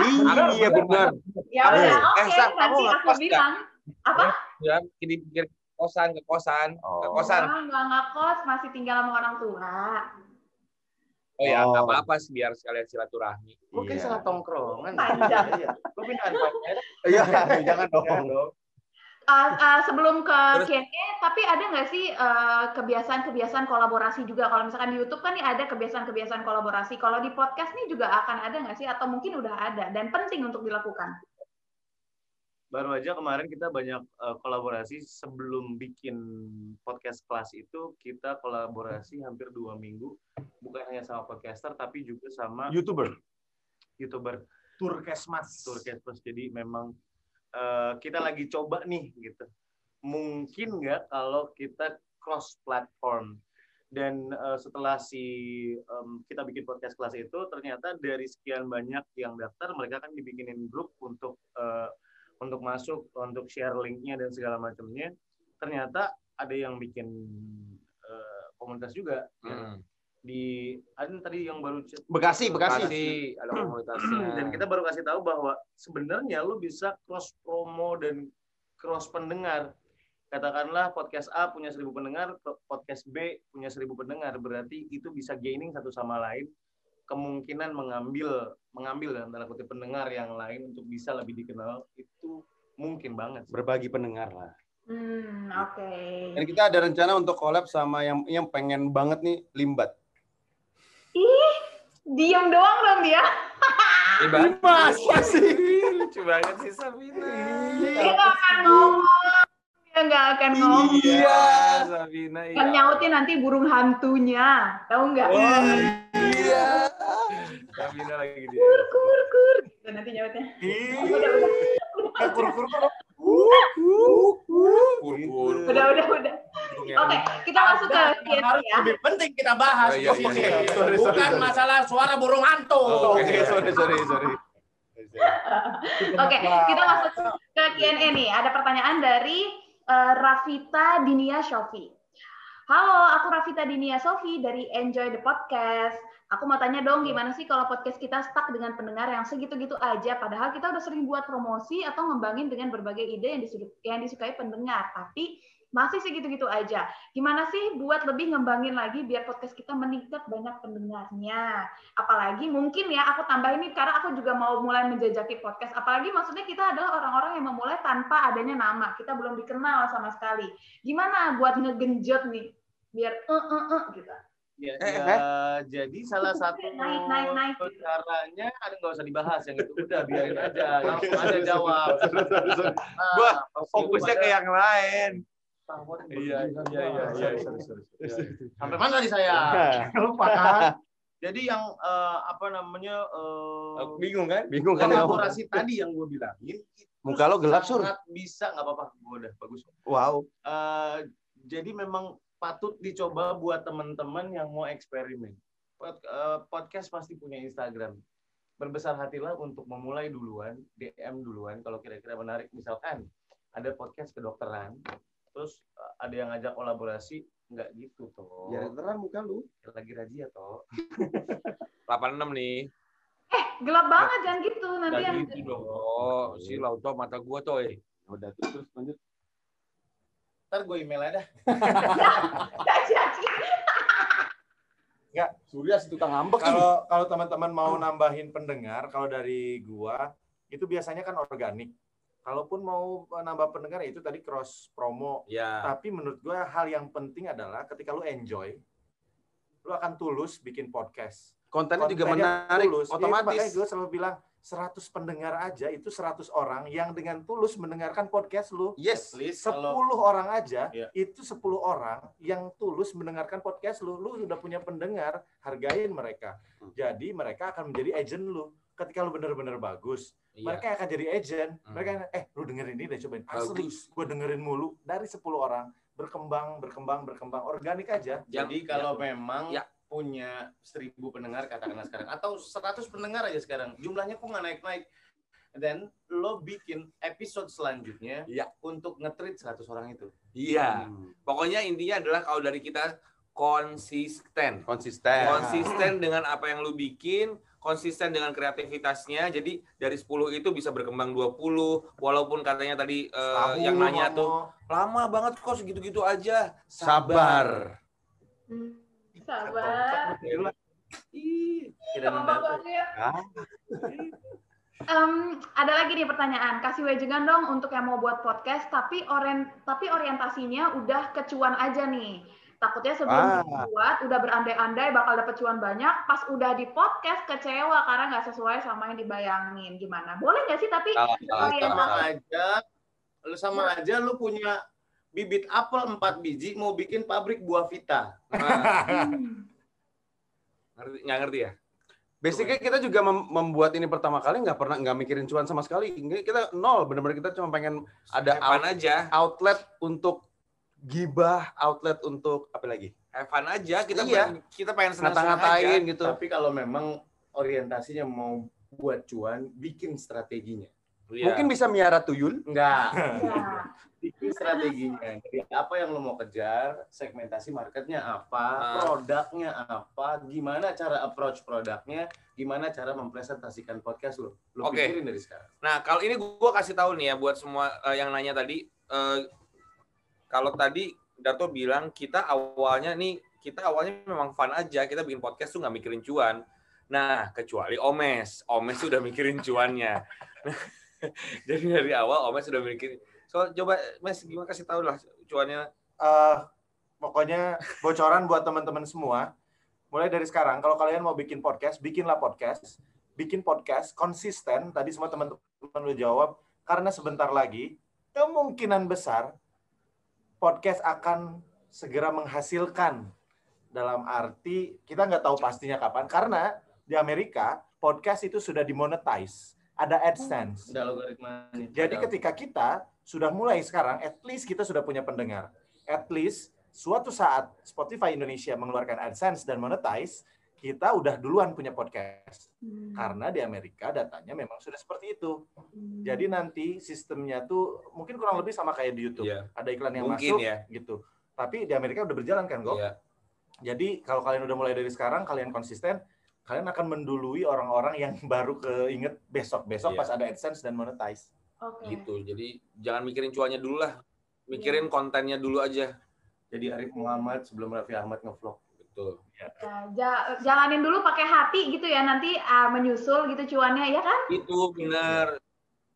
Iya, bener. Ya udah, oke. Okay. Eh, Sah, kamu aku bilang. Apa? Ya, kirim, kirim kosan ke kosan oh. ke kosan oh, nggak nggak kos masih tinggal sama orang tua oh ya nggak oh. apa-apa sih biar sekalian silaturahmi mungkin iya. salah tongkrongan panjang iya gue pindahan iya jangan dong Uh, uh, sebelum ke Q&A, tapi ada nggak sih kebiasaan kebiasaan-kebiasaan kolaborasi juga? Kalau misalkan di YouTube kan nih ada kebiasaan-kebiasaan kolaborasi. Kalau di podcast nih juga akan ada nggak sih? Atau mungkin udah ada dan penting untuk dilakukan? Baru aja kemarin kita banyak uh, kolaborasi. Sebelum bikin podcast kelas itu kita kolaborasi hampir dua minggu. Bukan hanya sama podcaster tapi juga sama youtuber. Youtuber. Turkesmas. Turkesmas. Jadi memang uh, kita lagi coba nih gitu. Mungkin nggak kalau kita cross platform dan uh, setelah si um, kita bikin podcast kelas itu ternyata dari sekian banyak yang daftar mereka kan dibikinin grup untuk uh, untuk masuk untuk share linknya dan segala macamnya ternyata ada yang bikin uh, komunitas juga hmm. ya. di ada tadi yang baru Bekasi Bekasi, Bekasi. Ada komunitasnya. Dan kita baru kasih tahu bahwa sebenarnya lu bisa cross promo dan cross pendengar. Katakanlah podcast A punya seribu pendengar podcast B punya seribu pendengar. Berarti itu bisa gaining satu sama lain kemungkinan mengambil mengambil dalam tanda kutip pendengar yang lain untuk bisa lebih dikenal itu mungkin banget. Berbagi pendengar lah. Hmm, oke. Okay. Dan kita ada rencana untuk collab sama yang yang pengen banget nih Limbat. Ih, diam doang dong dia. Mas, sih? Lucu banget sih Sabina. Dia nggak akan ngomong. Dia nggak akan ngomong. Iya, Sabina. Iya. Yang nyautin nanti burung hantunya. Tahu nggak? Oh, iya. Sabina lagi dia. Kur, kur, kur. Gitu nanti nyautnya. Udah, udah. Kur, kur, kur. Udah, udah, udah. Oke, kita masuk ke Q&A ya. Lebih penting kita bahas. Oh, iya, iya, iya. Bukan masalah suara burung hantu. Oh, Oke, okay. sorry, sorry, sorry. Oke, kita masuk ke Q&A nih. Ada pertanyaan dari uh, Rafita Dinia Shofi. Halo, aku Rafita Dinia Sofi dari Enjoy the Podcast. Aku mau tanya dong, gimana sih kalau podcast kita stuck dengan pendengar yang segitu-gitu aja, padahal kita udah sering buat promosi atau ngembangin dengan berbagai ide yang disukai pendengar, tapi masih segitu-gitu aja. Gimana sih buat lebih ngembangin lagi biar podcast kita meningkat banyak pendengarnya? Apalagi mungkin ya aku tambah ini karena aku juga mau mulai menjajaki podcast. Apalagi maksudnya kita adalah orang-orang yang memulai tanpa adanya nama. Kita belum dikenal sama sekali. Gimana buat ngegenjot nih biar eh uh, uh, uh, gitu. Ya, eh, ya eh. jadi salah satu naik, naik, naik. caranya ada nggak usah dibahas yang itu udah biarin aja langsung aja jawab. Nah, gua fokusnya ke yang lain. Iya, iya, iya, iya, Sampai mana tadi saya? Lupa kan? Jadi yang uh, apa namanya uh, bingung kan? Bingung kan? Kolaborasi tadi yang gue bilangin. Muka lo gelap sur. Bisa nggak apa-apa, gue udah bagus. Wow. Uh, jadi memang patut dicoba buat teman-teman yang mau eksperimen. Eh, podcast pasti punya Instagram. Berbesar hatilah untuk memulai duluan, DM duluan kalau kira-kira menarik. Misalkan ada podcast kedokteran, terus eh, ada yang ngajak kolaborasi, nggak gitu toh. Ya terang muka lu. Lagi rajia toh. 86 nih. Eh, gelap banget jangan gitu nanti yang gitu dong. Oh, si Lauto mata gua toh, eh. Udah terus lanjut. Ntar gue email aja. Enggak, Surya si tukang ngambek. Kalau kalau teman-teman mau nambahin pendengar, kalau dari gua itu biasanya kan organik. Kalaupun mau nambah pendengar itu tadi cross promo. Ya. Tapi menurut gua hal yang penting adalah ketika lu enjoy, lu akan tulus bikin podcast. Kontennya juga Kontennya menarik, tulus. Ya, itu otomatis. makanya gue selalu bilang 100 pendengar aja itu 100 orang yang dengan tulus mendengarkan podcast lu. Yes. At least 10 kalau orang aja Iya. itu 10 orang yang tulus mendengarkan podcast lu. Lu sudah punya pendengar, hargain mereka. Hmm. Jadi mereka akan menjadi agent lu. Ketika lu benar-benar bagus, Iya. mereka akan jadi agent. Hmm. Mereka eh lu dengerin ini deh cobain. Asli, gue dengerin mulu dari 10 orang berkembang, berkembang, berkembang organik aja. Jadi kalau memang Ya. punya seribu pendengar katakanlah sekarang atau 100 pendengar aja sekarang, jumlahnya kok nggak naik-naik. Dan lo bikin episode selanjutnya Ya. untuk nge-treat 100 orang itu. Iya. Hmm. Pokoknya intinya adalah kalau dari kita konsisten. Konsisten. Konsisten dengan apa yang lu bikin, konsisten dengan kreativitasnya. Jadi dari 10 itu bisa berkembang 20 walaupun katanya tadi Tahu yang nanya ngomong. tuh lama banget kok segitu-gitu aja. Sabar. Hmm, Sabar. Ih, banget. Ah. Em, ada lagi nih pertanyaan. Kasih wejangan dong untuk yang mau buat podcast, tapi orient, tapi orientasinya udah kecuan aja nih. Takutnya sebelum Ah. dibuat udah berandai-andai bakal dapet cuan banyak, pas udah di podcast kecewa karena nggak sesuai sama yang dibayangin. Gimana? Boleh nggak sih? Tapi Orientasi. sama aja, lu sama aja lu punya bibit apel 4 biji mau bikin pabrik buah vita. Nah, hmm, ngerti, nggak ngerti ya? Basically kita juga mem- membuat ini pertama kali nggak pernah nggak mikirin cuan sama sekali. Kita nol, benar-benar kita cuma pengen ada out- aja. outlet untuk gibah, outlet untuk apa lagi? Have fun aja. Kita Iya. pengen, kita pengen senang-senang gitu. Tapi kalau memang orientasinya mau buat cuan, bikin strateginya. Iya. Mungkin bisa miara tuyul. Enggak. ya. bikin strateginya. Jadi apa yang lo mau kejar, segmentasi marketnya apa, Ah. produknya apa, gimana cara approach produknya, gimana cara mempresentasikan podcast lo. Lo Oke. pikirin dari sekarang. Nah, kalau ini gue kasih tahu nih ya buat semua eh, yang nanya tadi. eh, kalau tadi Darto bilang kita awalnya nih, kita awalnya memang fun aja. Kita bikin podcast tuh nggak mikirin cuan. Nah, kecuali Omes. Omes sudah mikirin cuannya. Jadi dari awal Omes sudah mikirin. So, coba Mes gimana kasih tahu lah cuannya. Eh, pokoknya bocoran buat teman-teman semua. Mulai dari sekarang, kalau kalian mau bikin podcast, bikinlah podcast. Bikin podcast konsisten. Tadi semua teman-teman udah jawab. Karena sebentar lagi, kemungkinan besar podcast akan segera menghasilkan. Dalam arti, kita nggak tahu pastinya kapan. Karena di Amerika, podcast itu sudah dimonetize. Ada AdSense. Ada logaritmanya. Jadi ketika kita sudah mulai sekarang, at least kita sudah punya pendengar. At least suatu saat Spotify Indonesia mengeluarkan AdSense dan monetize, kita udah duluan punya podcast. Hmm. Karena di Amerika datanya memang sudah seperti itu. Hmm. Jadi nanti sistemnya tuh mungkin kurang lebih sama kayak di YouTube. Iya. Ada iklan yang Mungkin masuk ya. gitu. Tapi di Amerika udah berjalan kan, kok. Iya. Jadi kalau kalian udah mulai dari sekarang, kalian konsisten, kalian akan mendului orang-orang yang baru keinget besok-besok Iya. pas ada AdSense dan monetize. Oke. Gitu. Jadi jangan mikirin cuannya dulu lah. Mikirin kontennya dulu aja. Jadi Arif Muhammad sebelum Raffi Ahmad ngevlog. Betul. Ya, ja- jalanin dulu pakai hati gitu ya nanti ah, menyusul gitu cuannya ya kan? Itu benar.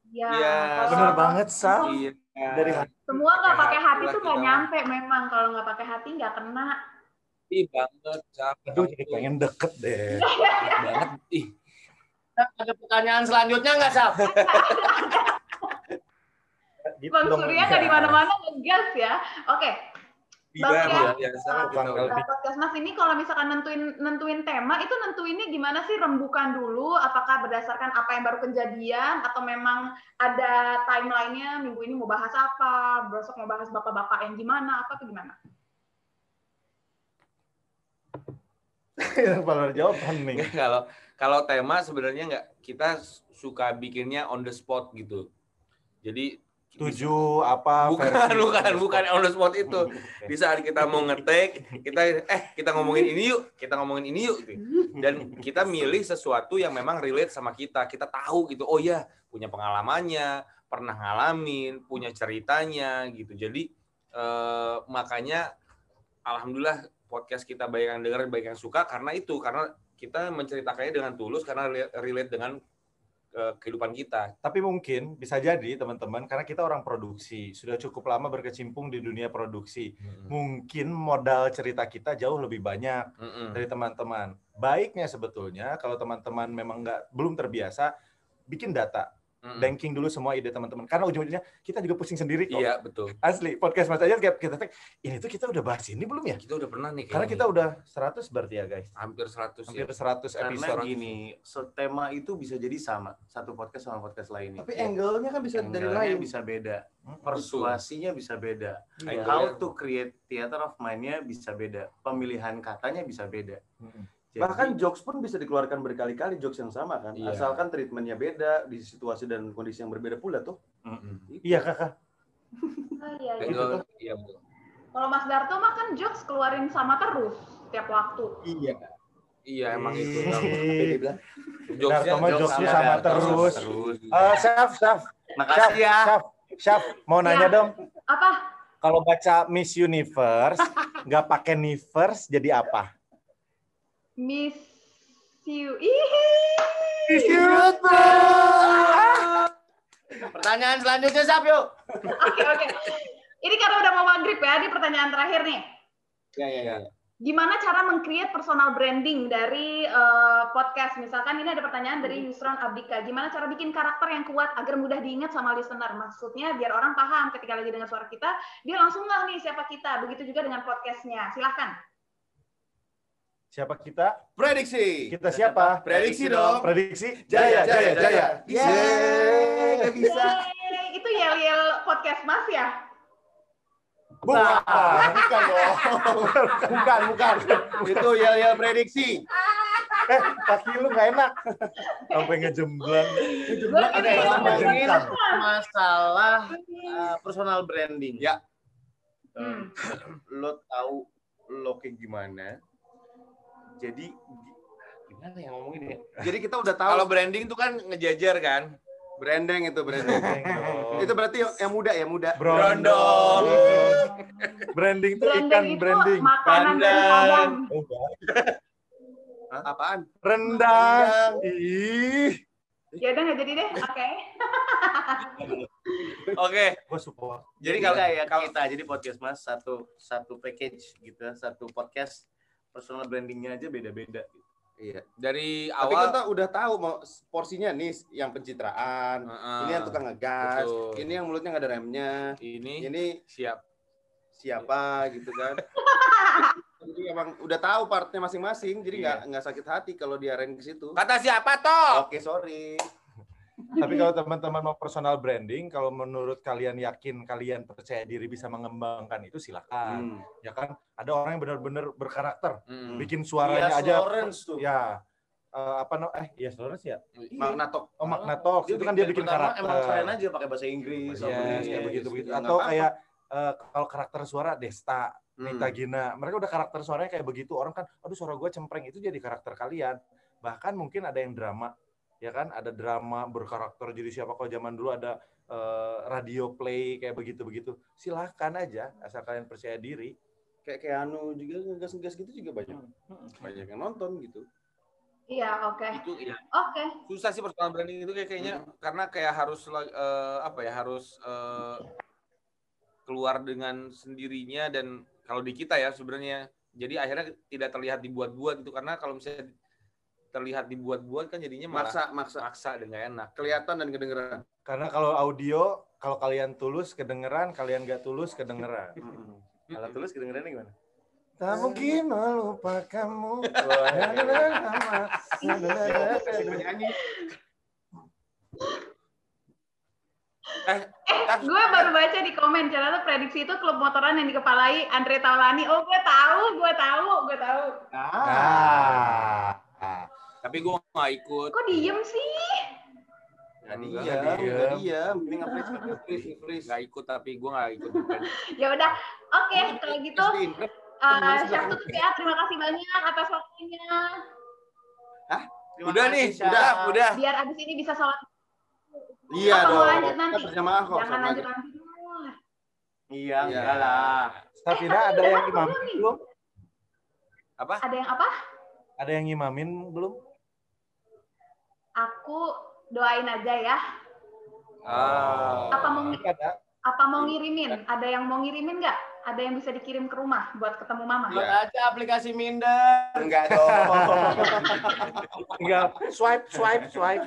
Ya. Iya, kalau Bener banget, Sa. Iya. Dari hati. Semua nggak Pakai pakai hati tuh nggak nyampe memang kalau nggak pakai hati nggak kena. Ih banget, capek. Aduh, jadi pengen deket deh. banget. Ih, Ada pertanyaan selanjutnya nggak, Saf? Gitu Bang. Surya nggak di mana-mana ngegas ya. Oke, Iya, Bang, ya. kalau- Nah, podcast Mas ini kalau misalkan nentuin nentuin tema itu nentuinnya gimana sih rembukan dulu apakah berdasarkan apa yang baru kejadian atau memang ada timelinenya minggu ini mau bahas apa besok mau bahas bapak-bapak yang gimana apa tuh gimana Yang paling jawab nih. Kalau kalau tema sebenarnya nggak kita suka bikinnya on the spot gitu. Jadi Tujuh apa? bukan versi- bukan bukan on the spot itu. Di saat kita mau ngetek, kita eh kita ngomongin ini yuk, kita ngomongin ini yuk gitu. Dan kita milih sesuatu yang memang relate sama kita. Kita tahu gitu. Oh ya, punya pengalamannya, pernah ngalamin, punya ceritanya gitu. Jadi eh, makanya alhamdulillah podcast kita banyak yang dengar, banyak yang suka karena itu karena kita menceritakannya dengan tulus karena relate dengan kehidupan kita. Tapi mungkin bisa jadi teman-teman karena kita orang produksi sudah cukup lama berkecimpung di dunia produksi. Mungkin modal cerita kita jauh lebih banyak Mm-mm. dari teman-teman. Baiknya sebetulnya kalau teman-teman memang nggak belum terbiasa bikin data, Mm-mm. banking dulu semua ide teman-teman. Karena ujung-ujungnya kita juga pusing sendiri kok. Iya betul. Asli podcast Mas aja kayak kita tek, ini tuh kita udah bahas ini belum ya? Kita udah pernah nih. Karena kita udah 100 berarti ya guys. hampir 100 Hampir ya. 100 Karena episode. gini, so, tema itu bisa jadi sama satu podcast sama podcast lainnya. Tapi angle-nya kan bisa dari Angle-nya lain. bisa beda, persuasinya bisa beda, iya. How to create theater of mind-nya bisa beda, pemilihan katanya bisa beda. Mm. Jadi, Bahkan jokes pun bisa dikeluarkan berkali-kali jokes yang sama kan. Iya. Asalkan treatmentnya beda di situasi dan kondisi yang berbeda pula tuh. Mm-mm. Iya kakak. Oh, iya, iya. Angle- iya. Kalau Mas Darto mah kan jokes keluarin sama terus setiap waktu. Iya. Iya emang itu. Jokesnya Darto mah jokes jokesnya sama sama terus. terus. Terus. Eh, Syaf, Syaf, Makasih ya. Syaf, Syaf, mau nanya Ya. dong. Apa? Kalau baca Miss Universe, nggak pakai universe jadi apa? Miss you. Ih. Pertanyaan selanjutnya siap yuk. Oke, oke. Ini karena udah mau maghrib ya, ini pertanyaan terakhir nih. Iya, iya, iya. Gimana cara meng-create personal branding dari eh, podcast? Misalkan ini ada pertanyaan dari Yusron Abdika. Gimana cara bikin karakter yang kuat agar mudah diingat sama listener? Maksudnya biar orang paham ketika lagi dengar suara kita, dia langsung nggak nih siapa kita. Begitu juga dengan podcastnya. Silahkan. Siapa kita? Prediksi. Kita siapa? Prediksi dong. Prediksi? Jaya, Jaya, Jaya. Bisa. Yeay, bisa. Yeay, Itu yel-yel podcast Mas ya? Bukan, bukan dong. Bukan, bukan. Itu yel-yel prediksi. Eh, kaki lu nggak enak. Sampai ngejemblang. Ngomongin Jengkang. masalah uh, personal branding. Ya. Hmm. Lo tahu lo kayak gimana? Jadi gimana ya ngomongin ya? Jadi kita udah tahu Kalau branding itu kan ngejajar kan. Branding itu branding. itu berarti yang, yang muda ya muda. Brondong. Branding tuh ikan Branding itu branding. Pandan. Oh, apaan? Rendang. Ih, Ya udah nggak jadi deh. Oke. Oke. gua support. Jadi Jadi kalau kayak kalau kita jadi podcast mas satu satu package gitu, ya, satu podcast personal brandingnya aja beda-beda. Iya. dari Tapi awal kita udah tahu mau porsinya nih yang pencitraan. Heeh. Ini yang tukang ngegas. Betul. Ini yang mulutnya nggak ada remnya. ini Ini siap. siapa gitu kan. jadi emang udah tahu partnya masing-masing. Jadi nggak nggak sakit hati kalau diarahin ke situ. Kata siapa toh? Oke sorry. Tapi kalau teman-teman mau personal branding, kalau menurut kalian yakin kalian percaya diri bisa mengembangkan itu silakan. Hmm. Ya kan? Ada orang yang benar-benar berkarakter, Hmm. bikin suaranya Iya, aja Lawrence tuh. ya eh, apa no eh ya Lawrence ya. Makna tok. Oh, Magna Talks itu kan dia bikin karakter. Emang keren aja pakai bahasa Inggris. Yes, apa kayak begitu begitu. Ya, Atau nggak kayak eh, kalau karakter suara Desta, Hmm. Nita Gina, mereka udah karakter suaranya kayak begitu. Orang kan, aduh suara gue cempreng itu jadi karakter kalian. Bahkan mungkin ada yang drama, ya kan? Ada drama berkarakter jadi siapa kalau zaman dulu ada eh, radio play kayak begitu begitu. Silahkan aja, asal kalian percaya diri. Kayak kayak anu juga ngegas-ngegas gitu juga banyak. Banyak yang nonton gitu. Iya, oke. Itu ya. Oke. susah sih personal branding itu kayak kayaknya karena kayak harus eh, apa ya harus eh, keluar dengan sendirinya dan kalau di kita ya sebenarnya jadi akhirnya tidak terlihat dibuat-buat itu karena kalau misalnya terlihat dibuat-buat kan jadinya Maksa, maksa. maksa dan nggak enak. Kelihatan dan kedengeran. Karena kalau audio, kalau kalian tulus kedengeran, kalian gak tulus kedengeran. Kalau tulus kedengerannya gimana? Tak mungkin melupakanmu. Eh, gue baru baca di komen ternyata prediksi itu klub motoran yang dikepalai Andre Taulani. Oh, gue tahu, gue tahu, gue tahu. Ah. Tapi gue nggak ikut. Kok diem sih? Diam. diam. Ini nge-freeze, nge-freeze, nge-freeze. Nggak ikut tapi gue nggak ikut. Ya udah, oke kalau gitu. Uh, Syah tutup ya. Terima kasih banyak atas waktunya. Terima udah nih, Syah. udah, udah. Biar abis ini bisa sholat. Iya Apa mau dong. lanjut nanti? Kita berjamaah kok. Jangan lanjut dulu. Iya, Iya. enggak lah. Stafina ada yang imamin belum? Ada yang apa? Ada yang ngimamin belum? Aku doain aja ya. Ah. Apa mau Ada. apa mau ngirimin? Ada yang mau ngirimin nggak? Ada yang bisa dikirim ke rumah buat ketemu mama? Buat aja aplikasi Minder. Enggak dong. Tinggal swipe, swipe, swipe.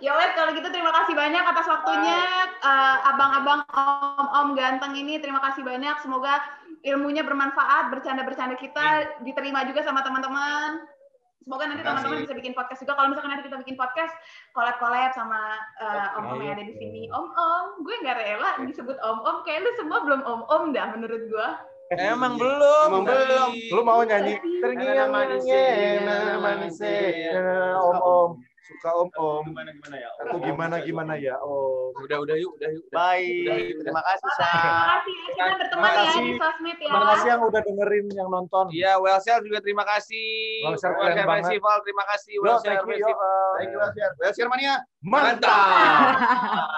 Ya wes kalau gitu terima kasih banyak atas waktunya Eh, abang-abang om-om ganteng ini terima kasih banyak semoga ilmunya bermanfaat bercanda-bercanda kita diterima juga sama teman-teman semoga nanti teman-teman bisa bikin podcast juga. Kalau misalkan nanti kita bikin podcast collab-collab sama eh, om-om yang ada di sini. Om-om gue nggak rela disebut om-om. Kayak lu semua belum om-om dah menurut gue Emang belum. Emang belum. Lu mau nyanyi? Nana manis, nana manis, Om om suka om om. Gimana gimana ya? Atau gimana gimana ya om. Udah udah yuk, udah yuk. udah. Baik, terima kasih terima Sa. kasih ya kita berteman Terima ya kasih. di sosmed ya Terima kasih yang udah dengerin yang nonton. Iya, Wellshare juga terima kasih. Wellshare keren banget. Festival terima kasih yo. Festival. Thank you, Wellshare. Wellshare mania. Mantap.